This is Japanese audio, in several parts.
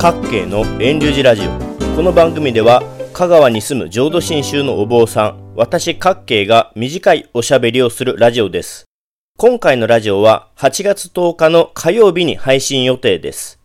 各系の遠慮寺ラジオ。この番組では香川に住む浄土真宗のお坊さん私各系が短いおしゃべりをするラジオです。今回のラジオは8月10日の火曜日に配信予定です。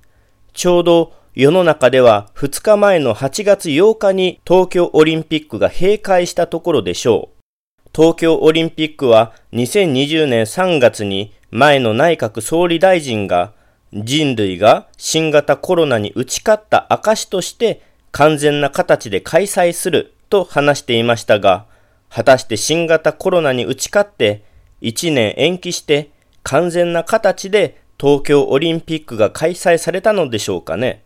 ちょうど世の中では2日前の8月8日に東京オリンピックが閉会したところでしょう。東京オリンピックは2020年3月に前の内閣総理大臣が人類が新型コロナに打ち勝った証として完全な形で開催すると話していましたが、果たして新型コロナに打ち勝って1年延期して完全な形で東京オリンピックが開催されたのでしょうかね。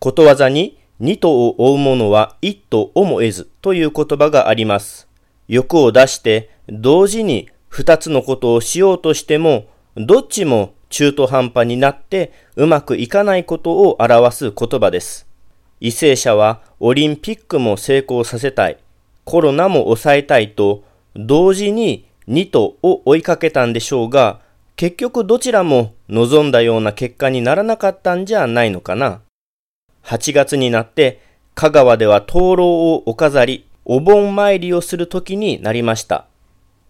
ことわざに二頭を追う者は一頭をも得ずという言葉があります。欲を出して同時に二つのことをしようとしても、どっちも中途半端になってうまくいかないことを表す言葉です。為政者はオリンピックも成功させたい、コロナも抑えたいと、同時に二頭を追いかけたんでしょうが、結局どちらも望んだような結果にならなかったんじゃないのかな。8月になって香川では灯籠をお飾り、お盆参りをする時になりました。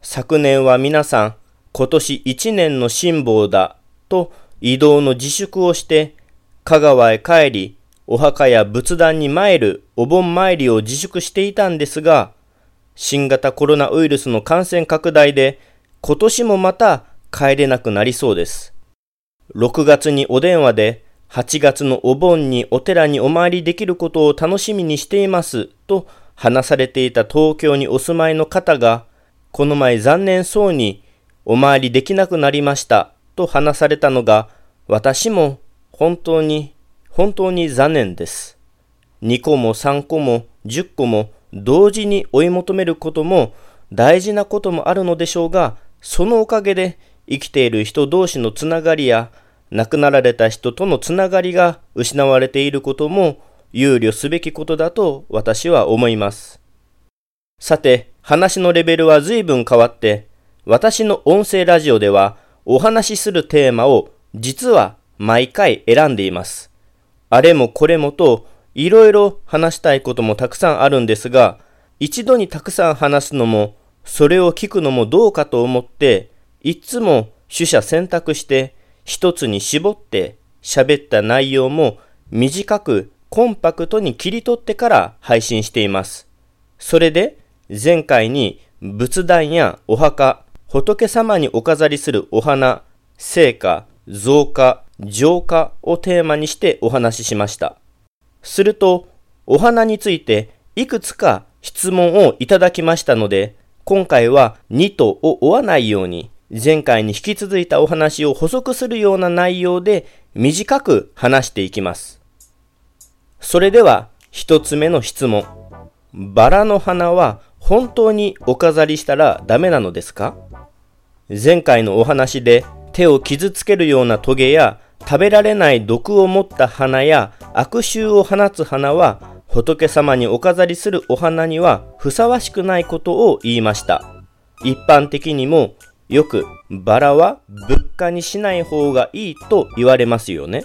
昨年は皆さん、今年1年の辛抱だと移動の自粛をして、香川へ帰り、お墓や仏壇に参るお盆参りを自粛していたんですが、新型コロナウイルスの感染拡大で今年もまた帰れなくなりそうです。6月にお電話で8月のお盆にお寺にお参りできることを楽しみにしていますと話されていた東京にお住まいの方が、この前残念そうにお参りできなくなりましたと話されたのが、私も本当に、本当に残念です。2個も3個も10個も同時に追い求めることも大事なこともあるのでしょうが、そのおかげで生きている人同士のつながりや亡くなられた人とのつながりが失われていることも憂慮すべきことだと私は思います。さて、話のレベルは随分変わって、私の音声ラジオではお話しするテーマを実は毎回選んでいます。あれもこれもといろいろ話したいこともたくさんあるんですが、一度にたくさん話すのも、それを聞くのもどうかと思って、いつも取捨選択して一つに絞って喋った内容も短くコンパクトに切り取ってから配信しています。それで前回に仏壇やお墓、仏様にお飾りするお花、聖火、増加、浄化をテーマにしてお話ししました。すると、お花についていくつか質問をいただきましたので、今回は2とを追わないように前回に引き続いたお話を補足するような内容で短く話していきます。それでは一つ目の質問。バラの花は本当にお飾りしたらダメなのですか？前回のお話で手を傷つけるようなトゲや食べられない毒を持った花や悪臭を放つ花は仏様にお飾りするお花にはふさわしくないことを言いました。一般的にもよくバラは物価にしない方がいいと言われますよね。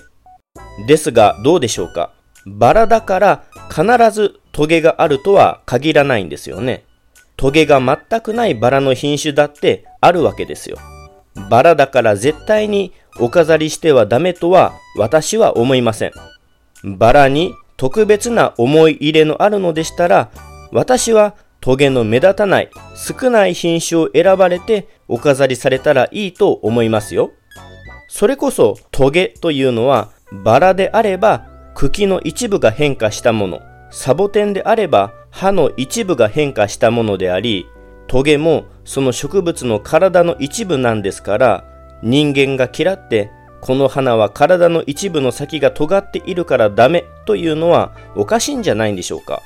ですがどうでしょうか？バラだから必ずトゲがあるとは限らないんですよね。トゲが全くないバラの品種だってあるわけですよ。バラだから絶対にお飾りしてはダメとは私は思いません。バラに特別な思い入れのあるのでしたら私はトゲの目立たない少ない品種を選ばれてお飾りされたらいいと思いますよ。それこそトゲというのはバラであれば茎の一部が変化したもの、サボテンであれば葉の一部が変化したものであり、トゲもその植物の体の一部なんですから人間が嫌ってこの花は体の一部の先が尖っているからダメというのはおかしいんじゃないんでしょうか。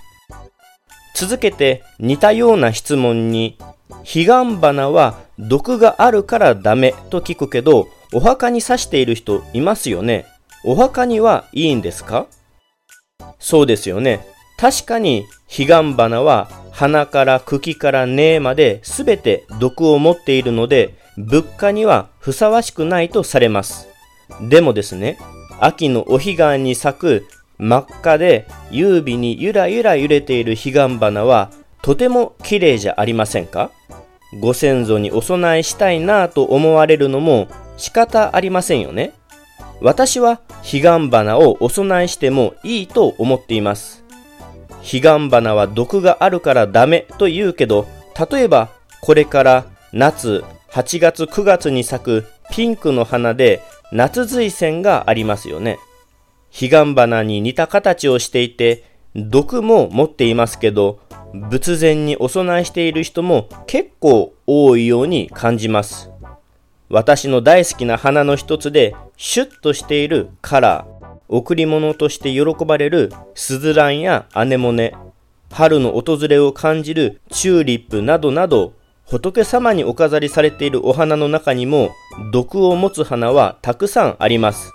続けて似たような質問に、彼岸花は毒があるからダメと聞くけど、お墓に刺している人いますよね。お墓にはいいんですか？そうですよね。確かに彼岸花は花から茎から根まで全て毒を持っているので、物価にはふさわしくないとされます。でもですね、秋のお彼岸に咲く真っ赤で優美にゆらゆら揺れている彼岸花はとても綺麗じゃありませんか？ご先祖にお供えしたいなぁと思われるのも仕方ありませんよね。私は彼岸花をお供えしてもいいと思っています。彼岸花は毒があるからダメと言うけど、例えばこれから夏8月9月に咲くピンクの花で夏水仙がありますよね。彼岸花に似た形をしていて毒も持っていますけど仏前にお供えしている人も結構多いように感じます。私の大好きな花の一つでシュッとしているカラー、贈り物として喜ばれるスズランやアネモネ、春の訪れを感じるチューリップなどなど、仏様にお飾りされているお花の中にも毒を持つ花はたくさんあります。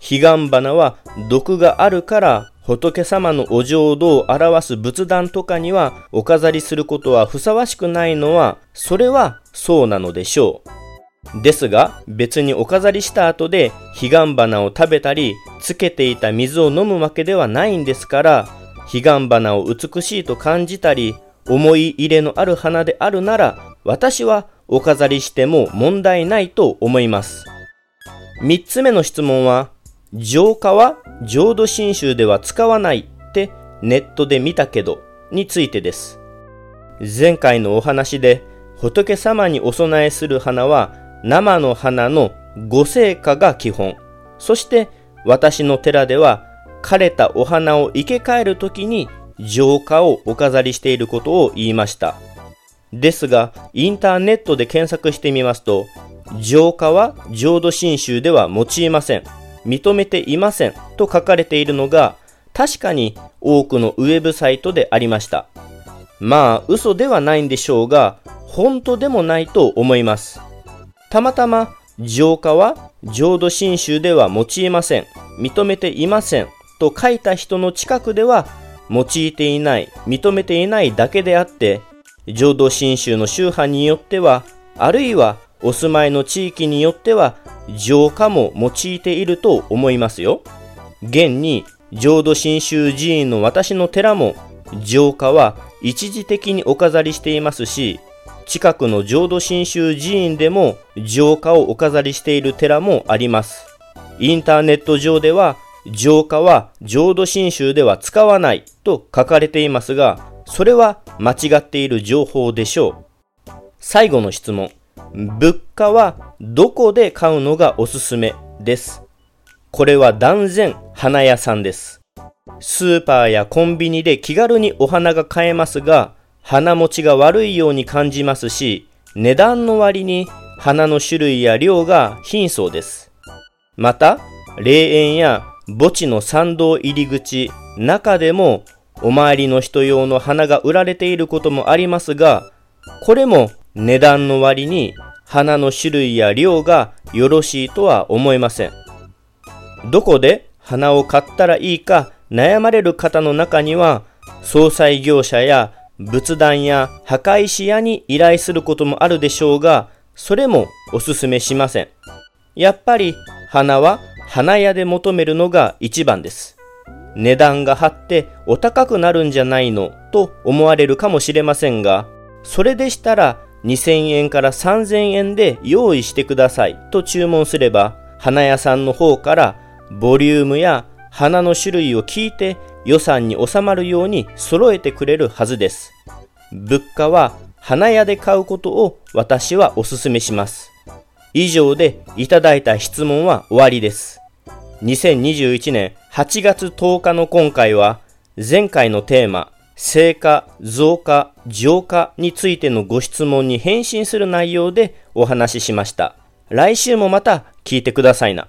彼岸花は毒があるから仏様のお浄土を表す仏壇とかにはお飾りすることはふさわしくないのはそれはそうなのでしょう。ですが別にお飾りした後で彼岸花を食べたりつけていた水を飲むわけではないんですから彼岸花を美しいと感じたり思い入れのある花であるなら私はお飾りしても問題ないと思います。3つ目の質問は浄化は浄土真宗では使わないってネットで見たけどについてです。前回のお話で仏様にお供えする花は生の花の御成果が基本。そして私の寺では枯れたお花を生け替えるときに浄化をお飾りしていることを言いました。ですが、インターネットで検索してみますと、浄化は浄土真宗では用いません。認めていませんと書かれているのが確かに多くのウェブサイトでありました。まあ嘘ではないんでしょうが本当でもないと思います。たまたま浄化は浄土真宗では用いません。認めていません。と書いた人の近くでは用いていない、認めていないだけであって、浄土真宗の宗派によっては、あるいはお住まいの地域によっては、浄化も用いていると思いますよ。現に、浄土真宗寺院の私の寺も、浄化は一時的にお飾りしていますし、近くの浄土真宗寺院でも浄化をお飾りしている寺もあります。インターネット上では浄化は浄土真宗では使わないと書かれていますが、それは間違っている情報でしょう。最後の質問。物価はどこで買うのがおすすめです。これは断然花屋さんです。スーパーやコンビニで気軽にお花が買えますが、花持ちが悪いように感じますし、値段の割に花の種類や量が貧相です。また、霊園や墓地の参道入り口、中でもお参りの人用の花が売られていることもありますが、これも値段の割に花の種類や量がよろしいとは思えません。どこで花を買ったらいいか悩まれる方の中には、総裁業者や仏壇や墓石屋に依頼することもあるでしょうが、それもおすすめしません。やっぱり花は花屋で求めるのが一番です。値段が張ってお高くなるんじゃないのと思われるかもしれませんが、それでしたら2000円から3000円で用意してくださいと注文すれば、花屋さんの方からボリュームや花の種類を聞いて予算に収まるように揃えてくれるはずです。物価は花屋で買うことを私はお勧めします。以上でいただいた質問は終わりです。2021年8月10日の今回は前回のテーマ成果、増加、浄化についてのご質問に返信する内容でお話ししました。来週もまた聞いてくださいな。